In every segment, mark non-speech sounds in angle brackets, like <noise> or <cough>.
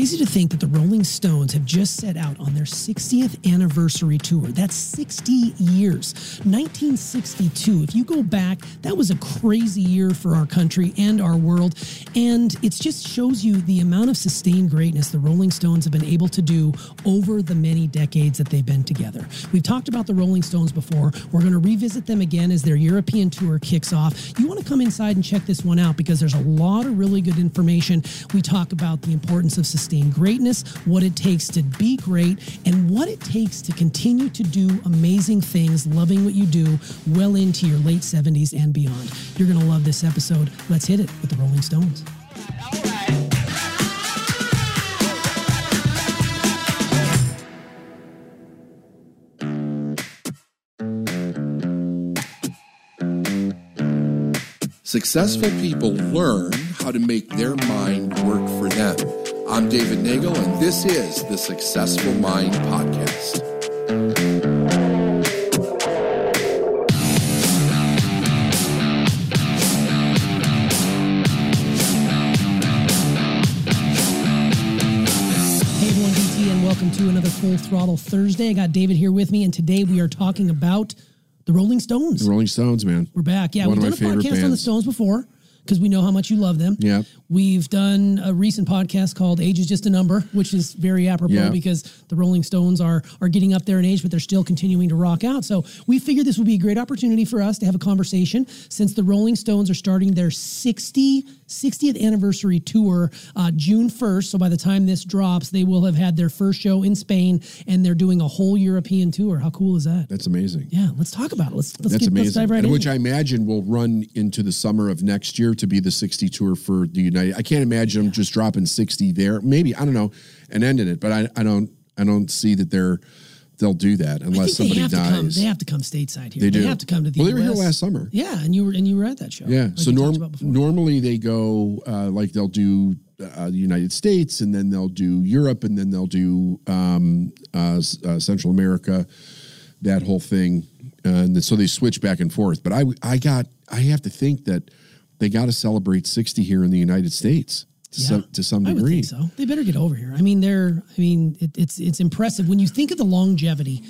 crazy to think that the Rolling Stones have just set out on their 60th anniversary tour. That's 60 years. 1962. If you go back, that was a crazy year for our country and our world. And it just shows you the amount of sustained greatness the Rolling Stones have been able to do over the many decades that they've been together. We've talked about the Rolling Stones before. We're going to revisit them again as their European tour kicks off. You want to come inside and check this one out because there's a lot of really good information. We talk about the importance of sustained greatness, what it takes to be great, and what it takes to continue to do amazing things, loving what you do well into your late 70s and beyond. You're going to love this episode. Let's hit it with the Rolling Stones. Successful people learn how to make their mind work for them. I'm David Nagel, and this is the Successful Mind Podcast. Hey everyone, DT, and welcome to another Full Throttle Thursday. I got David here with me, and today we are talking about the Rolling Stones. The Rolling Stones, man. We're back. Yeah, One we've done a podcast favorite on the. Stones before because we know how much you love them. Yeah. We've done a recent podcast called Age is Just a Number, which is very apropos Yeah. because the Rolling Stones are are getting up there in age, but they're still continuing to rock out. So we figured this would be a great opportunity for us to have a conversation since the Rolling Stones are starting their 60, 60th anniversary tour uh, June 1st. So by the time this drops, they will have had their first show in Spain and they're doing a whole European tour. How cool is that? That's amazing. Yeah, let's talk about it. Let's let's That's get let's dive right and in. which I imagine will run into the summer of next year to be the 60 tour for the United. I can't imagine them just dropping 60 there. Maybe I don't know, and ending it. But I, I don't I don't see that they're they'll do that unless they somebody to come. dies. They have to come stateside here. They do. have to come to the. Well, they were here last summer. Yeah, and you were and you were at that show. Yeah. like so norm, normally they go uh, like they'll do uh, the United States and then they'll do Europe and then they'll do um, uh, uh, Central America, that whole thing. And so they switch back and forth. But I I got I have to think that they got to celebrate 60 here in the United States to Yeah, some to some I would degree. think so. They better get over here. I mean, they're. I mean, it, it's it's impressive when you think of the longevity,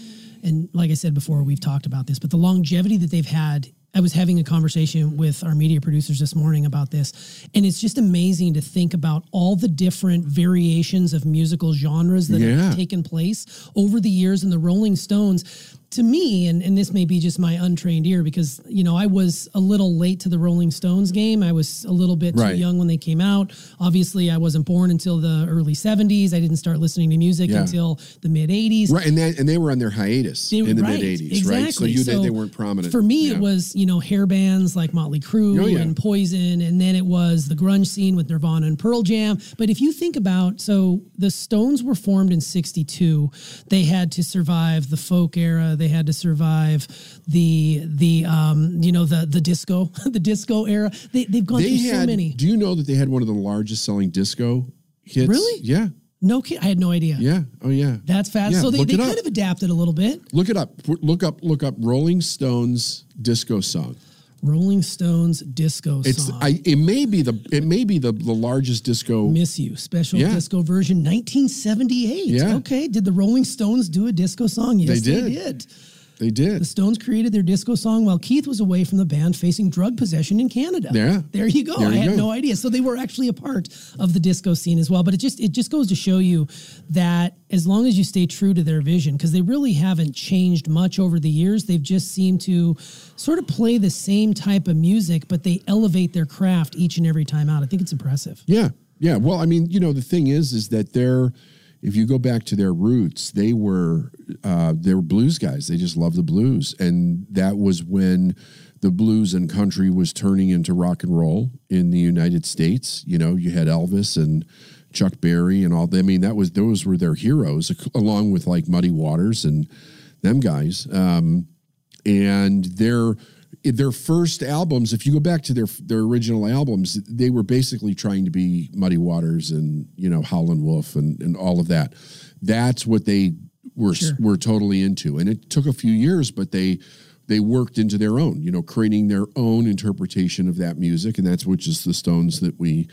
and like I said before, we've talked about this, but the longevity that they've had. I was having a conversation with our media producers this morning about this, and it's just amazing to think about all the different variations of musical genres that Yeah. have taken place over the years. And the Rolling Stones, to me, and, and this may be just my untrained ear, because you know I was a little late to the Rolling Stones game. I was a little bit Right. too young when they came out. Obviously, I wasn't born until the early 70s. I didn't start listening to music Yeah. until the mid 80s. Right, and that, and they were on their hiatus They- in the right, mid '80s, exactly. right? So you they, they weren't prominent. For me, Yeah. it was you know hair bands like Motley Crue Oh, yeah. and Poison, and then it was the grunge scene with Nirvana and Pearl Jam. But if you think about, so the Stones were formed in '62. They had to survive the folk era. They had to survive the the um, you know the the disco <laughs> the disco era. They they've gone they through had. so many. Do you know that they had one of the largest selling disco hits? Really? Yeah, No kid, I had no idea. yeah. Oh yeah. That's fast. Yeah, so they, they kind up. of adapted a little bit. Look it up. Look up. Look up. Rolling Stones disco song. Rolling Stones disco It's. song. I. It may be the. It may be the the largest disco. Miss You special Yeah. disco version 1978. Yeah. Okay. Did the Rolling Stones do a disco song? Yes, They they did. They did. The Stones created their disco song while Keith was away from the band facing drug possession in Canada. Yeah. There you go. There I had go. no idea. So they were actually a part of the disco scene as well. But it just it just goes to show you that as long as you stay true to their vision, because they really haven't changed much over the years, they've just seemed to sort of play the same type of music, but they elevate their craft each and every time out. I think it's impressive. Yeah. Yeah. Well, I mean, you know, the thing is, is that they're. If you go back to their roots, they were uh, they were blues guys. They just loved the blues, and that was when the blues and country was turning into rock and roll in the United States. You know, you had Elvis and Chuck Berry and all. I mean, that was those were their heroes, along with like Muddy Waters and them guys. Um, and their their first albums, if you go back to their their original albums, they were basically trying to be Muddy Waters and you know Howlin' Wolf and and all of that. That's what they were Sure. were totally into, and it took a few years, but they they worked into their own, you know, creating their own interpretation of that music, and that's which is the Stones that we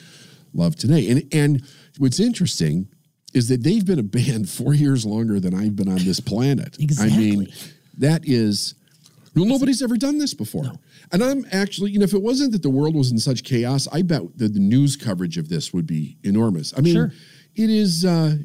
love today. And and what's interesting is that they've been a band <laughs> four years longer than I've been on this planet. Exactly. I mean, that is. Well, nobody's ever done this before. And I'm actually, you know, if it wasn't that the world was in such chaos, I bet that the news coverage of this would be enormous. I mean, Sure. it is uh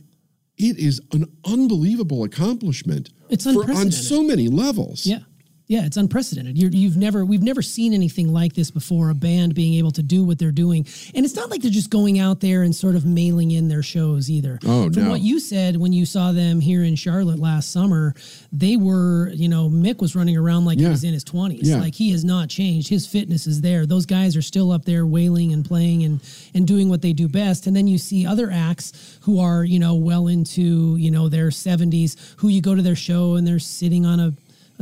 it is an unbelievable accomplishment It's for, on so many levels. Yeah. Yeah, it's unprecedented. You're, you've never, we've never seen anything like this before. A band being able to do what they're doing, and it's not like they're just going out there and sort of mailing in their shows either. Oh, From no. what you said when you saw them here in Charlotte last summer, they were, you know, Mick was running around like he was in his twenties. Yeah. Like he has not changed. His fitness is there. Those guys are still up there wailing and playing and and doing what they do best. And then you see other acts who are, you know, well into you know their seventies, who you go to their show and they're sitting on a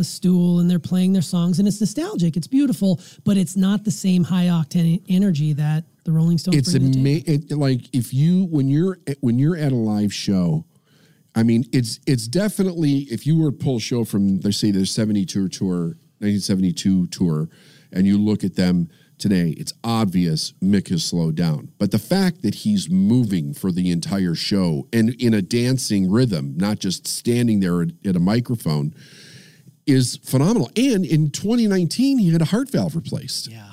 a stool and they're playing their songs and it's nostalgic. It's beautiful, but it's not the same high octane energy that the Rolling Stones it's bring to the table. ama- it, like if you when you're when you're at a live show i mean it's it's definitely if you were to pull a show from let's say their 72 tour 1972 tour and you look at them today it's obvious mick has slowed down but the fact that he's moving for the entire show and in a dancing rhythm not just standing there at, at a microphone is phenomenal and in 2019 he had a heart valve replaced Yeah.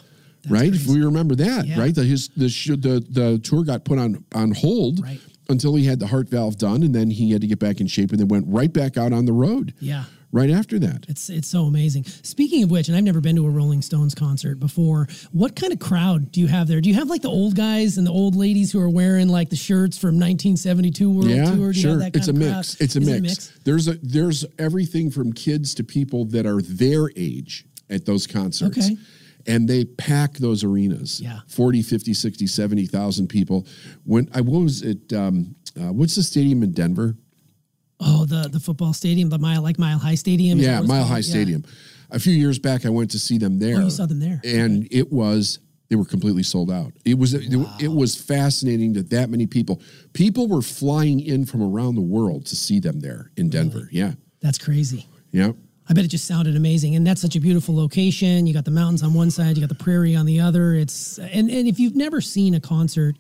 right? If we remember that, Yeah. right? The his the the the tour got put on on hold Right. until he had the heart valve done, and then he had to get back in shape, and then went right back out on the road. Yeah. Right after that. It's it's so amazing. Speaking of which, and I've never been to a Rolling Stones concert before. What kind of crowd do you have there? Do you have like the old guys and the old ladies who are wearing like the shirts from 1972 World yeah, Tour? Do you have sure. that kind It's a mix. crowd? It's a Is it mix. There's a there's everything from kids to people that are their age at those concerts. Okay. And they pack those arenas. Yeah. 40, 50, 60, 70,000 people. When I what was it um, uh, what's the stadium in Denver? Oh, the the football stadium, the mile like Mile High Stadium. Yeah, Mile? High Yeah. Stadium. A few years back, I went to see them there. Oh, you saw them there. and it was they were completely sold out. It was it was fascinating that that many people people were flying in from around the world to see them there in Denver. Yeah, That's crazy. yeah. I bet it just sounded amazing, and that's such a beautiful location. You got the mountains on one side, you got the prairie on the other. It's and and if you've never seen a concert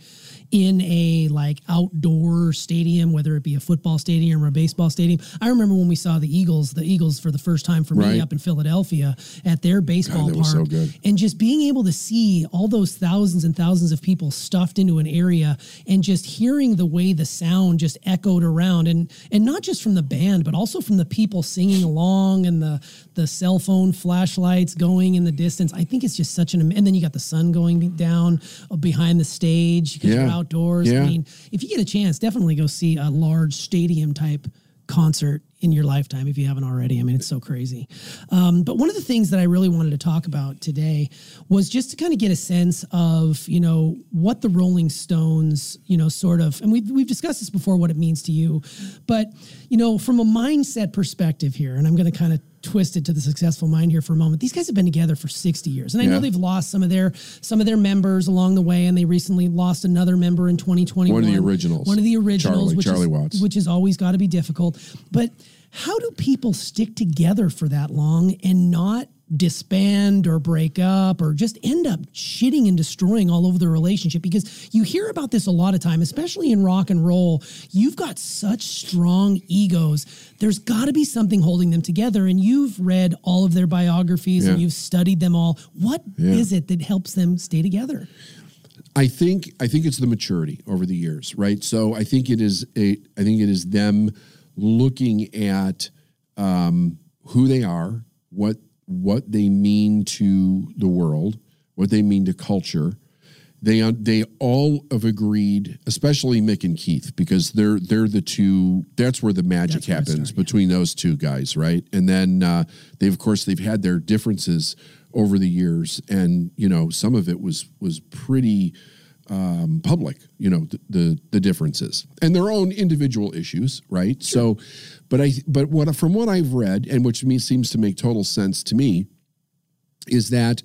in a like outdoor stadium, whether it be a football stadium or a baseball stadium, I remember when we saw the Eagles, the Eagles for the first time for me up in Philadelphia at their baseball that park, so and just being able to see all those thousands and thousands of people stuffed into an area and just hearing the way the sound just echoed around and and not just from the band but also from the people singing along and the the cell phone flashlights going in the distance i think it's just such an and then you got the sun going down behind the stage because you're Yeah. Outdoors Yeah. i mean if you get a chance definitely go see a large stadium type concert in your lifetime if you haven't already. I mean, it's so crazy. Um, but one of the things that I really wanted to talk about today was just to kind of get a sense of, you know, what the Rolling Stones, you know, sort of, and we've, we've discussed this before, what it means to you, but, you know, from a mindset perspective here, and I'm going to kind of twist it to the successful mind here for a moment. These guys have been together for 60 years. And I know they've lost some of their some of their members along the way and they recently lost another member in 2021. One of the originals. One of the originals Charlie- which Charlie is, Watts. which has always got to be difficult. But how do people stick together for that long and not disband or break up or just end up shitting and destroying all over the relationship? Because you hear about this a lot of time, especially in rock and roll. You've got such strong egos. There's got to be something holding them together. And you've read all of their biographies and you've studied them all. What is Yeah. it that helps them stay together? I think I think it's the maturity over the years, right? So I think it is a I think it is them looking at um, who they are, what what they mean to the world, what they mean to culture. They they all have agreed, especially Mick and Keith, because they're they're the two. That's where the magic where happens started, yeah. between those two guys, right? And then uh, they, of course, they've had their differences over the years, and you know, some of it was was pretty um, public. You know, the, the the differences and their own individual issues, right? So, but I but what from what I've read, and which me seems to make total sense to me, is that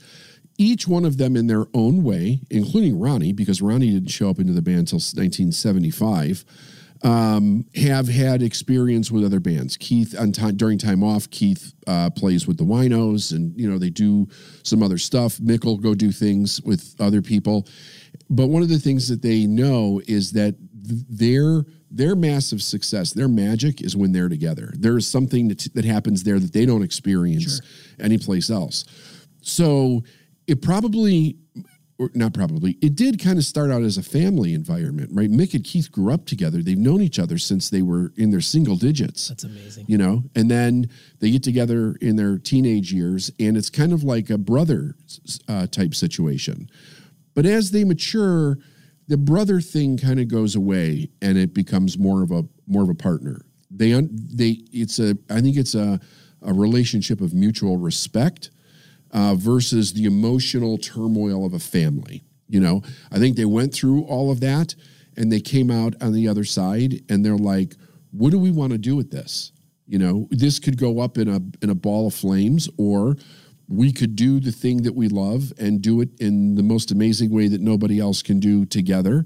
each one of them in their own way, including Ronnie, because Ronnie didn't show up into the band until 1975, um, have had experience with other bands. Keith, on time during time off, Keith uh, plays with the Winos, and you know they do some other stuff. Mick will go do things with other people. But one of the things that they know is that th- their their massive success, their magic is when they're together. There's something that, that happens there that they don't experience anyplace else. So it probably, not probably, it did kind of start out as a family environment, right? Mick and Keith grew up together. They've known each other since they were in their single digits That's amazing. you know and then they get together in their teenage years and it's kind of like a brother uh, type situation but as they mature the brother thing kind of goes away and it becomes more of a more of a partner they un, they it's a i think it's a a relationship of mutual respect uh, versus the emotional turmoil of a family. You know, I think they went through all of that and they came out on the other side and they're like, what do we want to do with this? You know, this could go up in a in a ball of flames or we could do the thing that we love and do it in the most amazing way that nobody else can do together.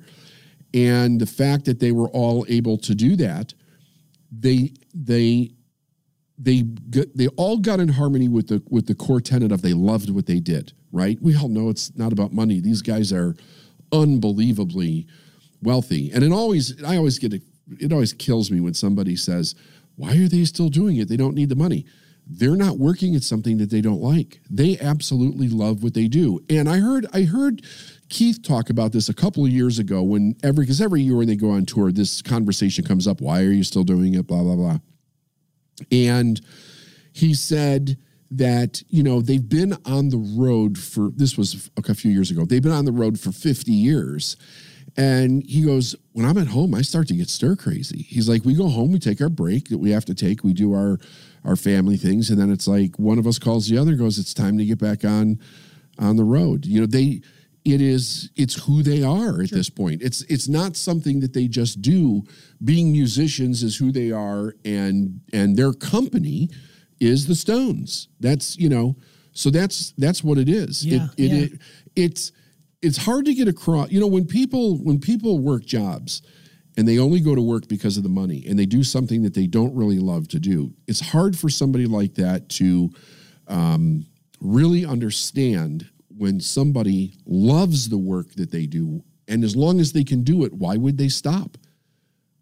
And the fact that they were all able to do that, they they they they all got in harmony with the with the core tenet of they loved what they did. Right? We all know it's not about money. These guys are unbelievably wealthy, and it always I always get it. It always kills me when somebody says, "Why are they still doing it? They don't need the money." They're not working at something that they don't like. They absolutely love what they do. And I heard I heard Keith talk about this a couple of years ago when every because every year when they go on tour, this conversation comes up. Why are you still doing it? Blah blah blah. And he said that, you know, they've been on the road for, this was a few years ago, they've been on the road for 50 years. And he goes, when I'm at home, I start to get stir crazy. He's like, we go home, we take our break that we have to take, we do our our family things, and then it's like one of us calls the other, goes, it's time to get back on on the road. You know, they it is it's who they are at this point. It's it's not something that they just do. Being musicians is who they are, and and their company is the Stones. That's you know, so that's that's what it is. Yeah, it, it, yeah. it it's it's hard to get across. You know, when people when people work jobs and they only go to work because of the money and they do something that they don't really love to do, it's hard for somebody like that to um, really understand when somebody loves the work that they do. And as long as they can do it, why would they stop?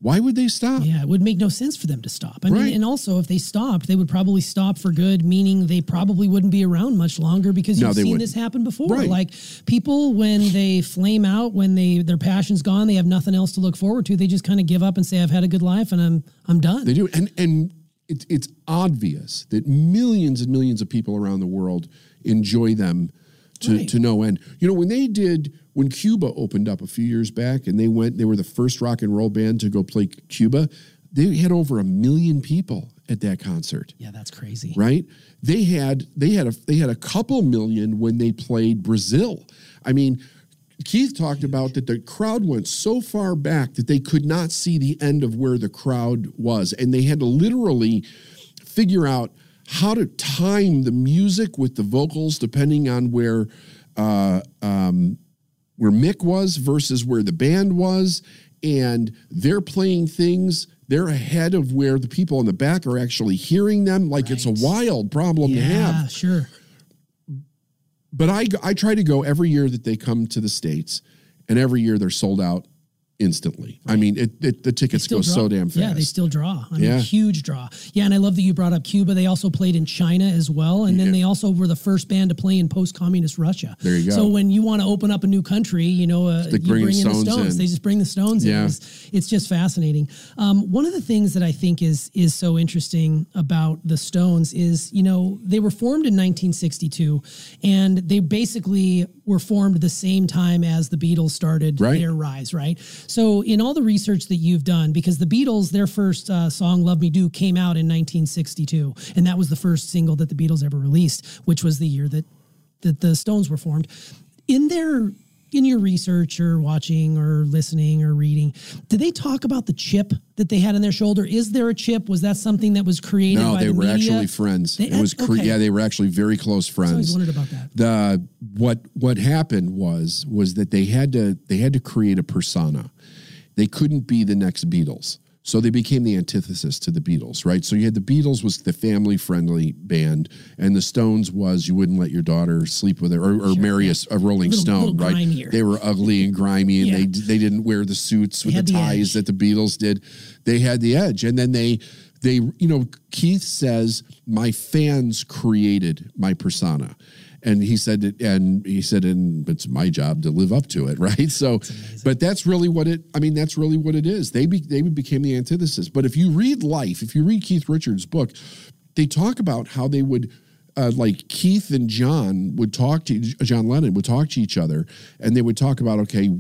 Why would they stop? Yeah, it would make no sense for them to stop. I Right. mean, and also if they stopped, they would probably stop for good, meaning they probably wouldn't be around much longer because you've they seen wouldn't. this happen before. Right. Like people when they flame out, when they their passion's gone, they have nothing else to look forward to. They just kind of give up and say, "I've had a good life and I'm I'm done." They do, and and it's it's obvious that millions and millions of people around the world enjoy them to Right. to no end. You know, when they did when Cuba opened up a few years back, and they went, they were the first rock and roll band to go play Cuba. They had over a million people at that concert yeah, that's crazy. right? They had they had a they had a couple million when they played Brazil. I mean, Keith talked about that the crowd went so far back that they could not see the end of where the crowd was, and they had to literally figure out how to time the music with the vocals depending on where uh, um, where Mick was versus where the band was, and they're playing things. They're ahead of where the people in the back are actually hearing them. Like it's a wild problem yeah, to Yeah, have. sure. But I I try to go every year that they come to the states, and every year they're sold out instantly. I mean, it, it the tickets go Still so damn fast. Yeah, they still draw. I mean, Yeah. huge draw. Yeah, and I love that you brought up Cuba. They also played in China as well, and then they also were the first band to play in post-communist Russia. There you go. So when you want to open up a new country, you know, uh, you bring in the Stones Stones. in. They just bring the Stones Yeah. in. It's, it's just fascinating. Um, one of the things that I think is is so interesting about the Stones is, you know, they were formed in 1962, and they basically were formed the same time as the Beatles started Right. their rise, right? So, in all the research that you've done, because the Beatles, their first uh, song "Love Me Do" came out in 1962, and that was the first single that the Beatles ever released, which was the year that that the Stones were formed. In their in your research or watching or listening or reading, did they talk about the chip that they had on their shoulder? Is there a chip? Was that something that was created no, they the were media? actually friends. They- it was cre- okay. yeah, they were actually very close friends. I wondered about that. the what what happened was was that they had to they had to create a persona. They couldn't be the next Beatles. So they became the antithesis to the Beatles, right? So you had the Beatles was the family friendly band, and the Stones was you wouldn't let your daughter sleep with her or, or marry a, a Rolling Little- Stone, little right? grimier. They were ugly and grimy, and Yeah. they they didn't wear the suits with the the ties edge. that the Beatles did. They had the edge, and then they they you know Keith says my fans created my persona. And he said, it, and he said, and it's my job to live up to it, <laughs> right? So, but that's really what it. I mean, that's really what it is. They be, they became the antithesis. But if you read Life, if you read Keith Richards' book, they talk about how they would uh, like Keith and John would talk to John Lennon would talk to each other, and they would talk about okay,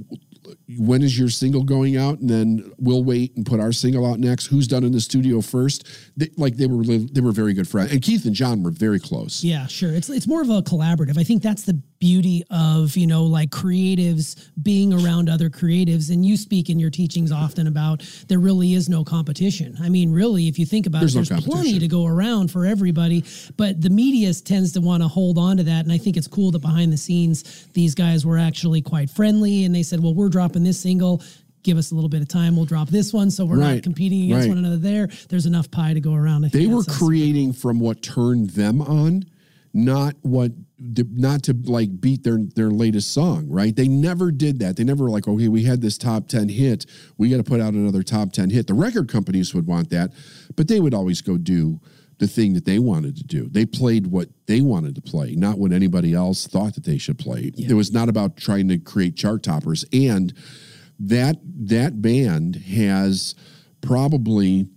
when is your single going out, and then we'll wait and put our single out next. Who's done in the studio first? They, like they were they were very good friends, and Keith and John were very close. Yeah, sure. It's it's more of a collaborative. I think that's the beauty of you know like creatives being around other creatives. And you speak in your teachings often about there really is no competition. I mean, really, if you think about There's it, no there's plenty to go around for everybody. But the media tends to want to hold on to that, and I think it's cool that behind the scenes these guys were actually quite friendly, and they said, "Well, we're dropping this single." Give us a little bit of time. We'll drop this one, so we're Right, not competing against right. one another. There, there's enough pie to go around. I think They were creating from what turned them on, not what not to like beat their their latest song, right? They never did that. They never were like, okay, we had this top 10 hit. We got to put out another top 10 hit. The record companies would want that, but they would always go do the thing that they wanted to do. They played what they wanted to play, not what anybody else thought that they should play. It was not about trying to create chart toppers. And that that band has probably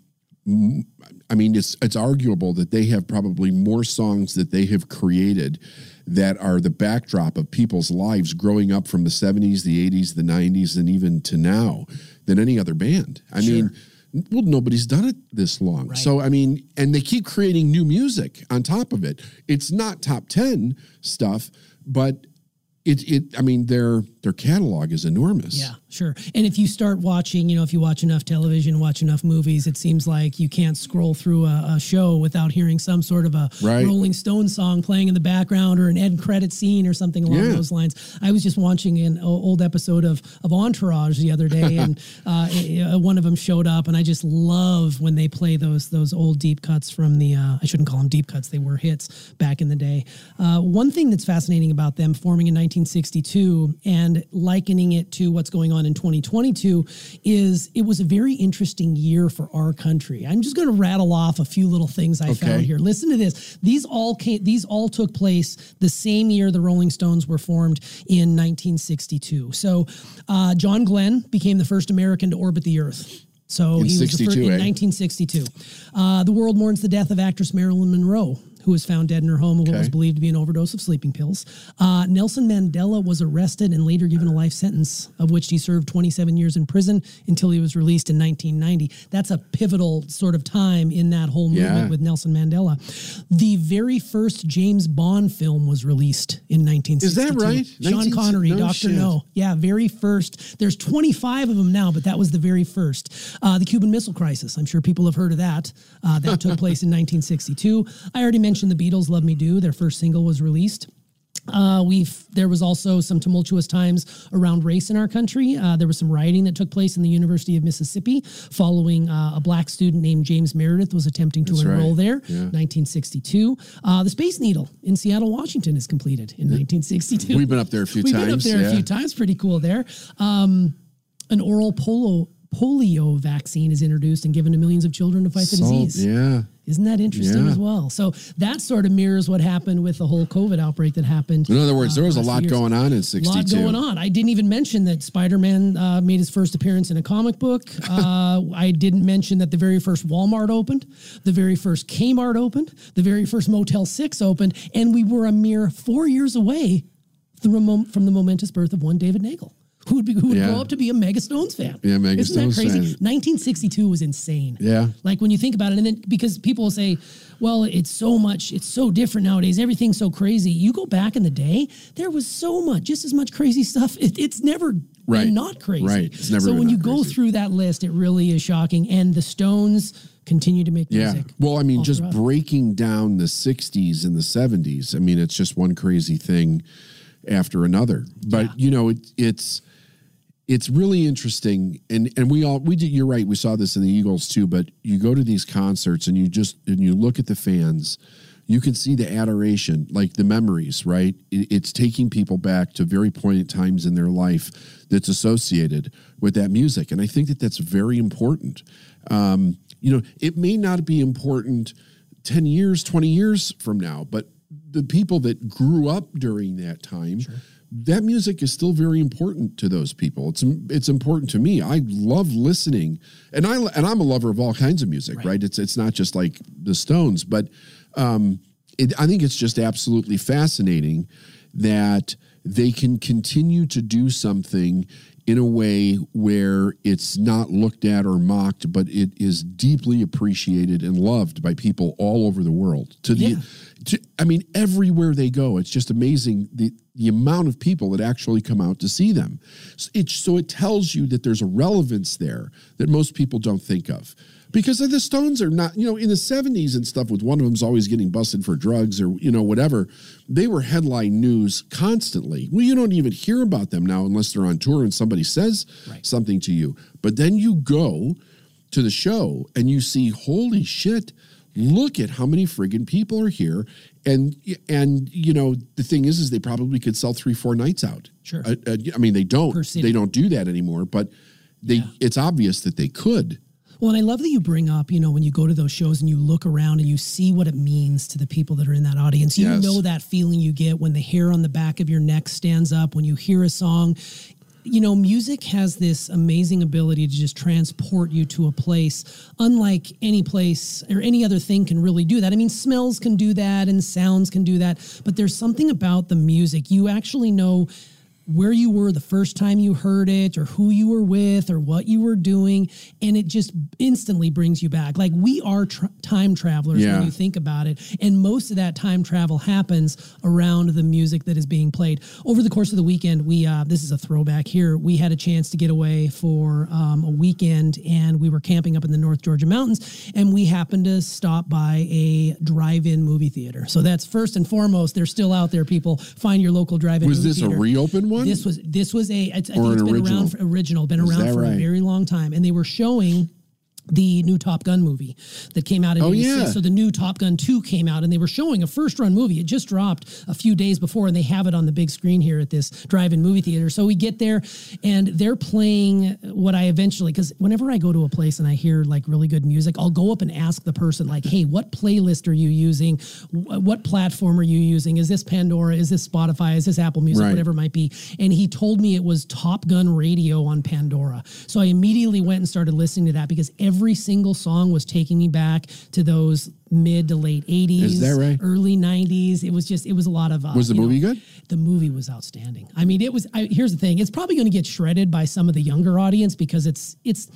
I mean, it's it's arguable that they have probably more songs that they have created that are the backdrop of people's lives growing up from the 70s, the 80s, the 90s, and even to now than any other band. I mean, well, nobody's done it this long. So, I mean, and they keep creating new music on top of it. It's not top 10 stuff, but it, it I mean, their their catalog is enormous. Yeah, sure. And if you start watching, you know, if you watch enough television, watch enough movies, it seems like you can't scroll through a, a show without hearing some sort of a Right. Rolling Stone song playing in the background or an end credit scene or something along Yeah. those lines. I was just watching an old episode of, of Entourage the other day, and <laughs> uh, uh, one of them showed up, and I just love when they play those those old deep cuts from the. Uh, I shouldn't call them deep cuts; they were hits back in the day. Uh, one thing that's fascinating about them forming in 1962 and likening it to what's going on in 2022 is it was a very interesting year for our country. I'm just going to rattle off a few little things I Okay. found here. Listen to this. These all came, these all took place the same year the Rolling Stones were formed in 1962. So, uh, John Glenn became the first American to orbit the Earth. So In he was the 62, first, in eh? 1962. Uh, the world mourns the death of actress Marilyn Monroe, who was found dead in her home of what was believed to be an overdose of sleeping pills. Uh, Nelson Mandela was arrested and later given a life sentence, of which he served 27 years in prison until he was released in 1990. That's a pivotal sort of time in that whole movement Yeah. with Nelson Mandela. The very first James Bond film was released in 1962. Is that right? Sean 19 Connery, no Doctor. No. Yeah, very first. There's 25 of them now, but that was the very first. Uh, the Cuban Missile Crisis. I'm sure people have heard of that. Uh, that took place in 1962. I already mentioned the Beatles' "Love Me Do." Their first single was released. Uh, we've there was also some tumultuous times around race in our country. Uh, there was some rioting that took place in the University of Mississippi following uh, a black student named James Meredith was attempting to That's enroll right. there. Yeah. 1962. Uh, the Space Needle in Seattle, Washington, is completed in 1962. We've been up there a few We've been up times, there yeah. a few times. Pretty cool there. Um, an oral polo polio vaccine is introduced and given to millions of children to fight the Salk, disease. yeah. Isn't that interesting Yeah. as well? So that sort of mirrors what happened with the whole COVID outbreak that happened. In other words, there was a lot going on in A lot going on. I didn't even mention that Spider Man uh, made his first appearance in a comic book. <laughs> Uh, I didn't mention that the very first Walmart opened, the very first Kmart opened, the very first Motel 6 opened, and we were a mere four years away from, a mom- from the momentous birth of one David Nagel. Who would, be, who would Yeah. grow up to be a mega Stones fan? Yeah, mega Isn't Stones that crazy? fan. 1962 was insane. Yeah. Like when you think about it, and then because people will say, well, it's so much, it's so different nowadays, everything's so crazy. You go back in the day, there was so much, just as much crazy <laughs> stuff. It, it's never Right. not crazy. Right. It's never so when you not go through that list, it really is shocking. And the Stones continue to make music. Yeah. Well, I mean, just throughout. breaking down the 60s and the 70s. I mean, it's just one crazy thing after another. But, you know, it, it's it's really interesting and and we all we did you're right we saw this in the eagles too but you go to these concerts and you just and you look at the fans you can see the adoration like the memories right? It- it's taking people back to very poignant times in their life that's associated with that music and i think that that's very important. Um, you know it may not be important 10 years 20 years from now but the people that grew up during that time that music is still very important to those people it's it's important to me i love listening and i and i'm a lover of all kinds of music right, it's it's not just like the stones but um it, i think it's just absolutely fascinating that they can continue to do something in a way where it's not looked at or mocked, but it is deeply appreciated and loved by people all over the world. To the, Yeah. To, I mean, everywhere they go, it's just amazing the the amount of people that actually come out to see them. So it so it tells you that there's a relevance there that most people don't think of. Because the Stones are not, you know, in the 70s and stuff, with one of them's always getting busted for drugs or, you know, whatever, they were headline news constantly. Well, you don't even hear about them now unless they're on tour and somebody says something to you. But then you go to the show and you see, holy shit, look at how many friggin' people are here. And, and you know, the thing is, is they probably could sell three, four nights out. Sure. Uh, uh, I mean, they don't, they don't do that anymore, but they, it's obvious that they could. Well, and I love that you bring up, you know, when you go to those shows and you look around and you see what it means to the people that are in that audience. You Yes. know that feeling you get when the hair on the back of your neck stands up, when you hear a song. You know, music has this amazing ability to just transport you to a place, unlike any place or any other thing can really do that. I mean, smells can do that and sounds can do that, but there's something about the music. You actually know where you were the first time you heard it or who you were with or what you were doing and it just instantly brings you back like we are tr- time travelers Yeah. when you think about it and most of that time travel happens around the music that is being played over the course of the weekend we uh, this is a throwback here we had a chance to get away for um, a weekend and we were camping up in the north georgia mountains and we happened to stop by a drive-in movie theater so that's first and foremost they're still out there people find your local drive-in movie. Was this a reopened one? This was this was a. It's, I think it's been original? around for original. Been Is around that for a right? very long time, and they were showing the new Top Gun movie that came out in Oh, 86. yeah. So the new Top Gun 2 came out and they were showing a first run movie. It just dropped a few days before and they have it on the big screen here at this drive-in movie theater. So we get there and they're playing what I eventually cuz whenever I go to a place and I hear like really good music, I'll go up and ask the person like, "Hey, what playlist are you using? What platform are you using? Is this Pandora? Is this Spotify? Is this Apple Music? Right. Whatever it might be." And he told me it was Top Gun Radio on Pandora. So I immediately went and started listening to that because every single song was taking me back to those mid to late 80s, Is that right? early 90s. It was just, it was a lot of. Uh, Was the you know, movie good? The movie was outstanding. I mean, it was. I, here's the thing: it's probably going to get shredded by some of the younger audience because it's it's.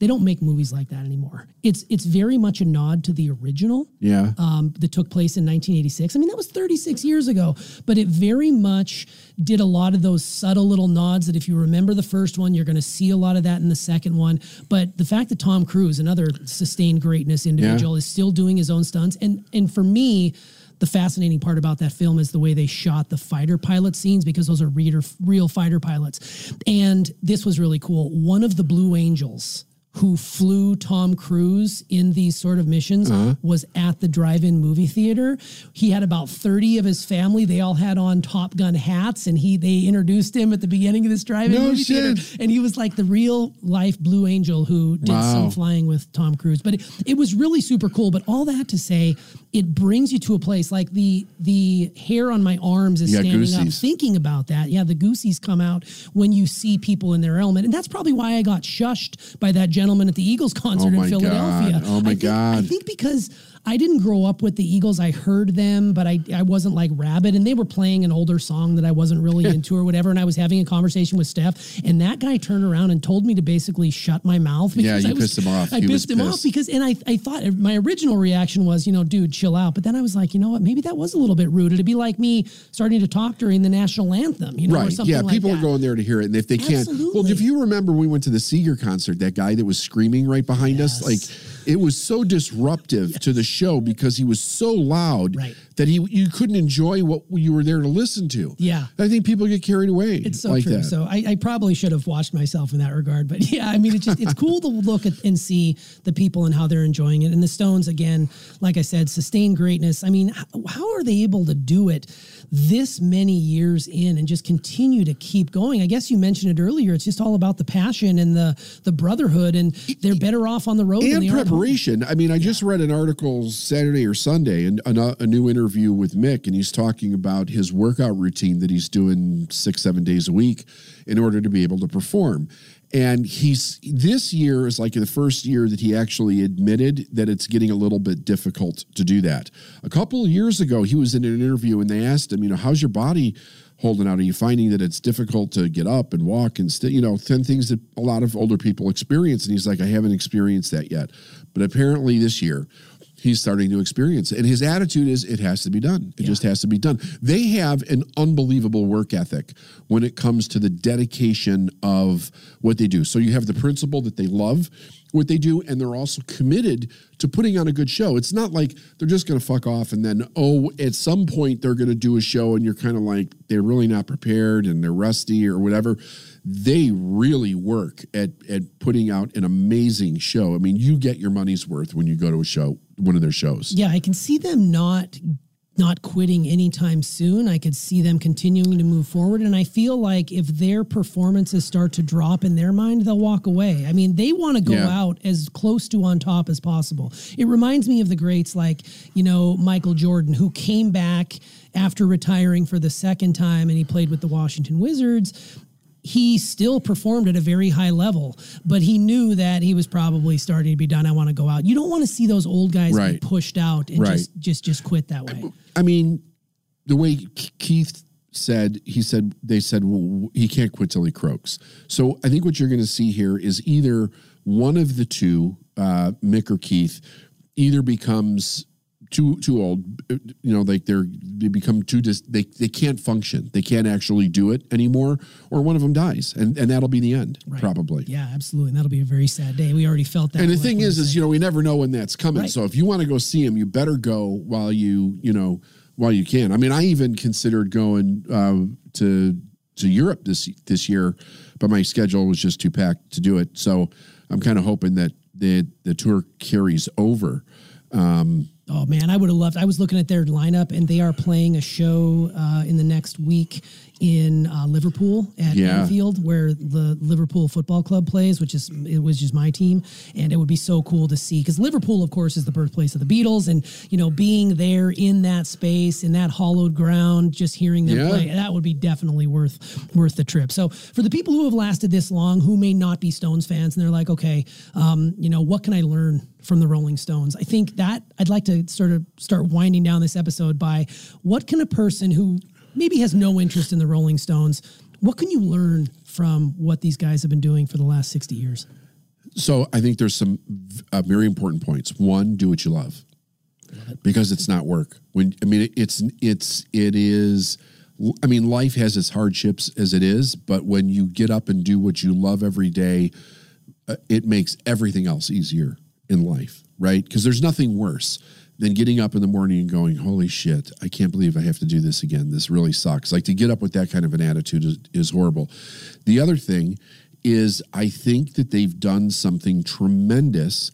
They don't make movies like that anymore. It's it's very much a nod to the original Yeah. um, that took place in 1986. I mean, that was 36 years ago, but it very much did a lot of those subtle little nods that if you remember the first one, you're going to see a lot of that in the second one. But the fact that Tom Cruise, another sustained greatness individual, is still doing his own stunts, and and for me. The fascinating part about that film is the way they shot the fighter pilot scenes because those are reader, real fighter pilots. And this was really cool. One of the Blue Angels who flew Tom Cruise in these sort of missions uh-huh. was at the drive-in movie theater. He had about 30 of his family. They all had on Top Gun hats and he they introduced him at the beginning of this drive-in No movie theater. shit. And he was like the real life Blue Angel who did Wow. some flying with Tom Cruise. But it, it was really super cool. But all that to say, it brings you to a place like the the hair on my arms is standing up goosies. thinking about that. Yeah, the goosies come out when you see people in their element. And that's probably why I got shushed by that gentleman at the Eagles concert Oh in Philadelphia. God. Oh my I think, God. I think because I didn't grow up with the Eagles. I heard them, but I, I wasn't like rabid. And they were playing an older song that I wasn't really <laughs> into or whatever. And I was having a conversation with Steph. And that guy turned around and told me to basically shut my mouth. Yeah, because you I was- pissed him off. I He pissed him off because, and I, I thought uh, my original reaction was, you know, dude, chill out. But then I was like, you know what? Maybe that was a little bit rude. It'd be like me starting to talk during the national anthem, you know, or Right. Yeah. like People that. are going there to hear it. And if they can't, well, if you remember, we went to the Seger concert, that guy that was screaming right behind us, like, it was so disruptive yes. to the show because he was so loud right. that he you couldn't enjoy what you were there to listen to. Yeah, I think people get carried away. It's so like true. That. So I, I, probably should have watched myself in that regard, but <laughs> yeah, I mean, it's just it's cool to look at and see the people and how they're enjoying it. And the Stones, again, like I said, sustain greatness. I mean, how are they able to do it? This many years in and just continue to keep going. I guess you mentioned it earlier. It's just all about the passion and the the brotherhood, and they're better off on the road and preparation. I mean, I yeah. just read an article Saturday or Sunday, and a, a new interview with Mick, and he's talking about his workout routine that he's doing six seven days a week in order to be able to perform and he's this year is like the first year that he actually admitted that it's getting a little bit difficult to do that. A couple of years ago, he was in an interview and they asked him, you know, how's your body holding out? Are you finding that it's difficult to get up and walk and st- you know, 10 things that a lot of older people experience? And he's like, I haven't experienced that yet. But apparently this year, he's starting to experience it. And his attitude is it has to be done. It yeah. just has to be done. They have an unbelievable work ethic when it comes to the dedication of what they do. So you have the principle that they love what they do and they're also committed to putting on a good show. It's not like they're just going to fuck off and then oh at some point they're going to do a show and you're kind of like they're really not prepared and they're rusty or whatever they really work at at putting out an amazing show. I mean, you get your money's worth when you go to a show, one of their shows. Yeah, I can see them not not quitting anytime soon. I could see them continuing to move forward. And I feel like if their performances start to drop in their mind, they'll walk away. I mean, they want to go yeah. out as close to on top as possible. It reminds me of the greats like, you know, Michael Jordan, who came back after retiring for the second time and he played with the Washington Wizards he still performed at a very high level, but he knew that he was probably starting to be done. I want to go out. You don't want to see those old guys right. pushed out and right. just just just quit that way. I mean, the way Keith said, he said they said well, he can't quit till he croaks. So I think what you're going to see here is either one of the two, uh, Mick or Keith, either becomes too too old. You know like they're they become too dis, they they can't function. They can't actually do it anymore or one of them dies and and that'll be the end right. probably. Yeah absolutely and that'll be a very sad day. We already felt that and the thing is is you know we never know when that's coming. Right. so if you want to go see him you better go while you you know while you can. I mean i even considered going uh, to to europe this this year but my schedule was just too packed to do it. So i'm kind of hoping that the the tour carries over. Um, Oh man, I would have loved. I was looking at their lineup, and they are playing a show uh, in the next week in uh, Liverpool at yeah. Anfield, where the Liverpool Football Club plays, which is it was just my team, and it would be so cool to see because Liverpool, of course, is the birthplace of the Beatles, and you know, being there in that space, in that hollowed ground, just hearing them yeah. play, that would be definitely worth worth the trip. So for the people who have lasted this long, who may not be Stones fans, and they're like, okay, um, you know, what can I learn from the Rolling Stones? I think that I'd like to sort of start winding down this episode by what can a person who maybe has no interest in the Rolling Stones. What can you learn from what these guys have been doing for the last 60 years? So I think there's some uh, very important points. One, do what you love because it's not work. When I mean it's it's it is I mean life has its hardships as it is, but when you get up and do what you love every day, uh, it makes everything else easier in life, right? Because there's nothing worse then getting up in the morning and going, holy shit, I can't believe I have to do this again. This really sucks. Like to get up with that kind of an attitude is, is horrible. The other thing is, I think that they've done something tremendous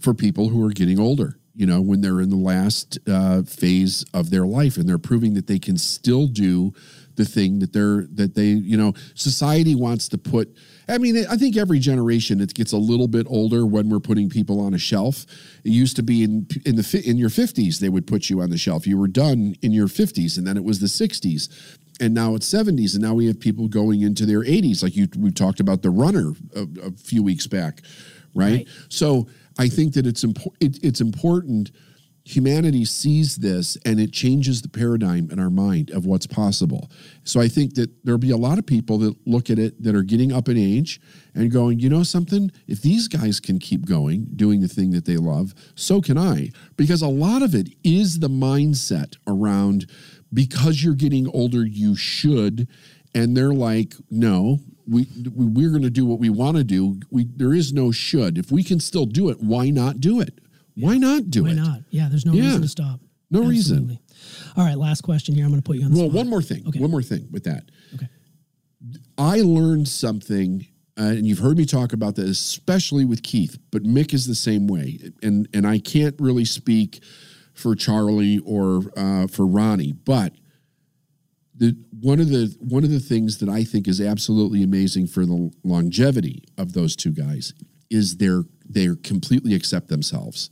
for people who are getting older. You know, when they're in the last uh, phase of their life and they're proving that they can still do the thing that they're that they you know society wants to put i mean i think every generation it gets a little bit older when we're putting people on a shelf it used to be in in the in your 50s they would put you on the shelf you were done in your 50s and then it was the 60s and now it's 70s and now we have people going into their 80s like you we talked about the runner a, a few weeks back right? right? so i think that it's important it, it's important humanity sees this and it changes the paradigm in our mind of what's possible. So I think that there'll be a lot of people that look at it that are getting up in age and going, you know something? If these guys can keep going, doing the thing that they love, so can I. Because a lot of it is the mindset around because you're getting older, you should. And they're like, no, we we're going to do what we want to do. We there is no should. If we can still do it, why not do it? Why not do Why it? Why not? Yeah, there's no Yeah. reason to stop. No reason. Absolutely. All right, last question here. I'm going to put you on the Well, spot. one more thing. Okay. One more thing with that. Okay. I learned something, uh, and you've heard me talk about this, especially with Keith, but Mick is the same way. And and I can't really speak for Charlie or uh, for Ronnie, but the one of the one of the things that I think is absolutely amazing for the longevity of those two guys is they're they completely accept themselves.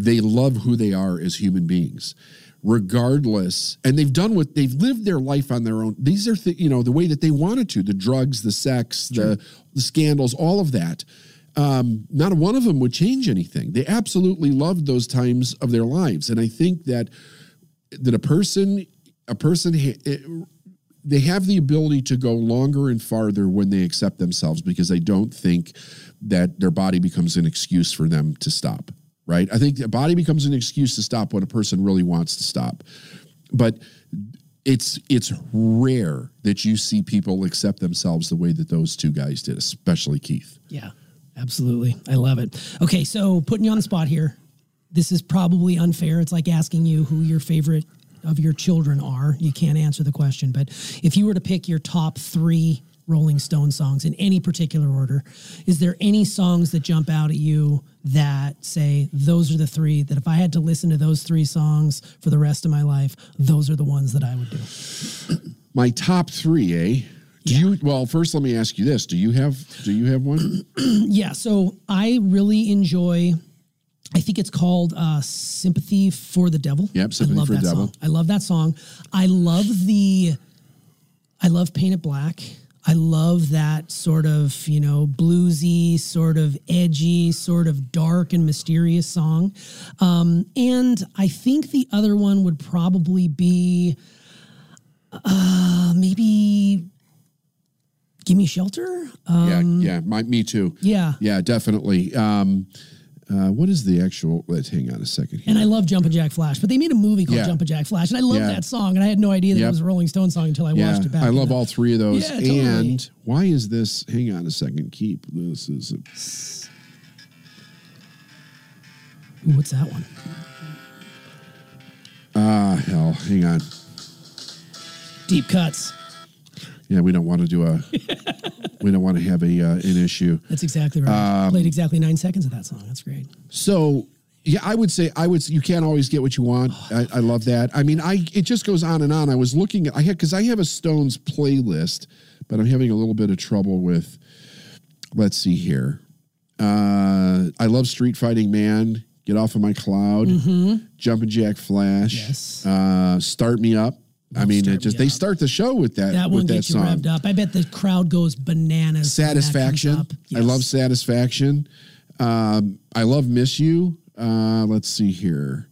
They love who they are as human beings, regardless. And they've done what they've lived their life on their own. These are th- you know the way that they wanted to. The drugs, the sex, the the scandals, all of that. Um, not one of them would change anything. They absolutely loved those times of their lives, and I think that that a person a person it- they have the ability to go longer and farther when they accept themselves because they don't think that their body becomes an excuse for them to stop right i think the body becomes an excuse to stop when a person really wants to stop but it's it's rare that you see people accept themselves the way that those two guys did especially keith Yeah, absolutely. I love it. Okay, so putting you on the spot here. This is probably unfair. It's like asking you who your favorite of your children are. You can't answer the question, but if you were to pick your top three Rolling Stone songs in any particular order, is there any songs that jump out at you that say those are the three that if I had to listen to those three songs for the rest of my life, those are the ones that I would do? my top three eh do you well first let me ask you this do you have do you have one <clears throat> Yeah, so I really enjoy. I think it's called uh, "Sympathy for the Devil." Yep, Sympathy I love for the that Devil. Song. I love that song. I love the. I love "Paint It Black." I love that sort of you know bluesy, sort of edgy, sort of dark and mysterious song. Um, and I think the other one would probably be, uh, maybe, "Give Me Shelter." Um, yeah yeah my, me too yeah. Yeah, definitely. Um, uh, what is the actual? Let's hang on a second here. And I love Jumpin' Jack Flash, but they made a movie called Yeah. Jumpin' Jack Flash, and I love Yeah. that song, and I had no idea that Yep. it was a Rolling Stone song until I yeah, watched it back. I love the- all three of those. Yeah, totally. And why is this? Hang on a second. Keep this is. A, Ooh, what's that one? ah, hell. Hang on. Deep Cuts. Yeah, we don't want to do a. <laughs> we don't want to have a uh, an issue. That's exactly right. Um, Played exactly nine seconds of that song. That's great. So yeah, I would say I would. You can't always get what you want. I, I love that. I mean, I it just goes on and on. I was looking at I had because I have a Stones playlist, but I'm having a little bit of trouble with. Let's see here. Uh, I love Street Fighting Man. Get off of my cloud. Jumpin' Jack Flash. Mm-hmm. Yes. Uh, Start me up. I mean, it just they start the show with that. That one with that gets you song. revved up. I bet the crowd goes bananas. when that comes Satisfaction. up. I love Satisfaction. Um, I love Miss You. Uh, let's see here.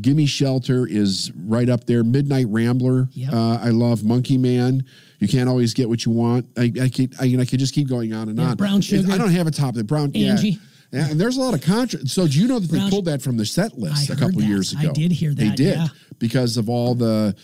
Gimme Shelter is right up there. Midnight Rambler. Yep. Uh, I love Monkey Man. You can't always get what you want. I, I could I, I could just keep going on and Yeah, on. Brown Sugar. I don't have a top. The brown Angie. Yeah. Yeah, and there's a lot of contra. So do you know that they Brown- pulled that from the set list I a heard couple that. years I ago? did hear that. They that, did yeah. because of all the.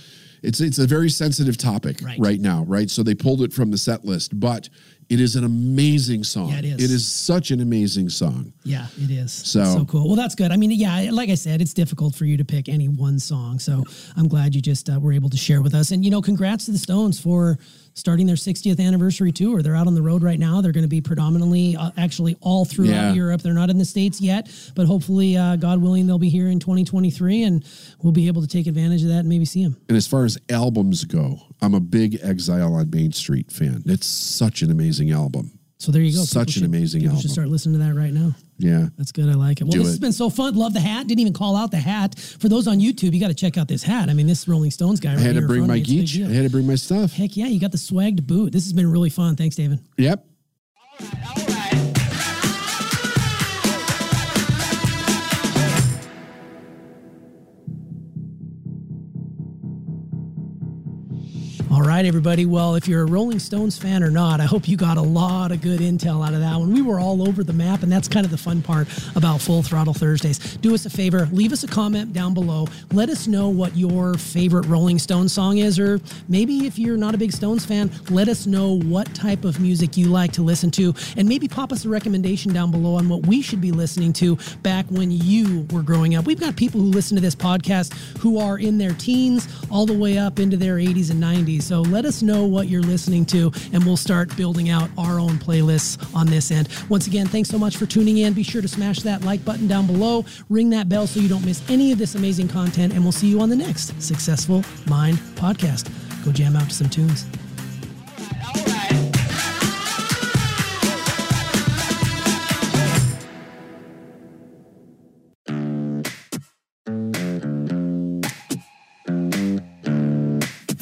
It's it's a very sensitive topic Right. right now, right? So they pulled it from the set list, but it is an amazing song. Yeah, it is. It is such an amazing song. Yeah, it is. So- It's so cool. Well, that's good. I mean, yeah, like I said, it's difficult for you to pick any one song. So I'm glad you just uh, were able to share with us. And, you know, congrats to the Stones for starting their 60th anniversary tour. They're out on the road right now. They're going to be predominantly, uh, actually, all throughout Yeah. Europe. They're not in the States yet, but hopefully, uh, God willing, they'll be here in 2023 and we'll be able to take advantage of that and maybe see them. And as far as albums go, I'm a big Exile on Main Street fan. It's such an amazing album. So there you go. Such People an should- amazing album. should start listening to that right now. Yeah. That's good. I like it. Well, Do this it. has been so fun. Love the hat. Didn't even call out the hat. For those on YouTube, you got to check out this hat. I mean, this Rolling Stones guy. I Right had here to bring my me, it's a big geech. I had to bring my stuff. Heck yeah, you got the swagged boot. This has been really fun. Thanks, David. Yep. All right, everybody. Well, if you're a Rolling Stones fan or not, I hope you got a lot of good intel out of that one. We were all over the map, and that's kind of the fun part about Full Throttle Thursdays. Do us a favor, leave us a comment down below. Let us know what your favorite Rolling Stones song is, or maybe if you're not a big Stones fan, let us know what type of music you like to listen to, and maybe pop us a recommendation down below on what we should be listening to back when you were growing up. We've got people who listen to this podcast who are in their teens all the way up into their 80s and 90s. So let us know what you're listening to, and we'll start building out our own playlists on this end. Once again, thanks so much for tuning in. Be sure to smash that like button down below, ring that bell so you don't miss any of this amazing content, and we'll see you on the next Successful Mind podcast. Go jam out to some tunes.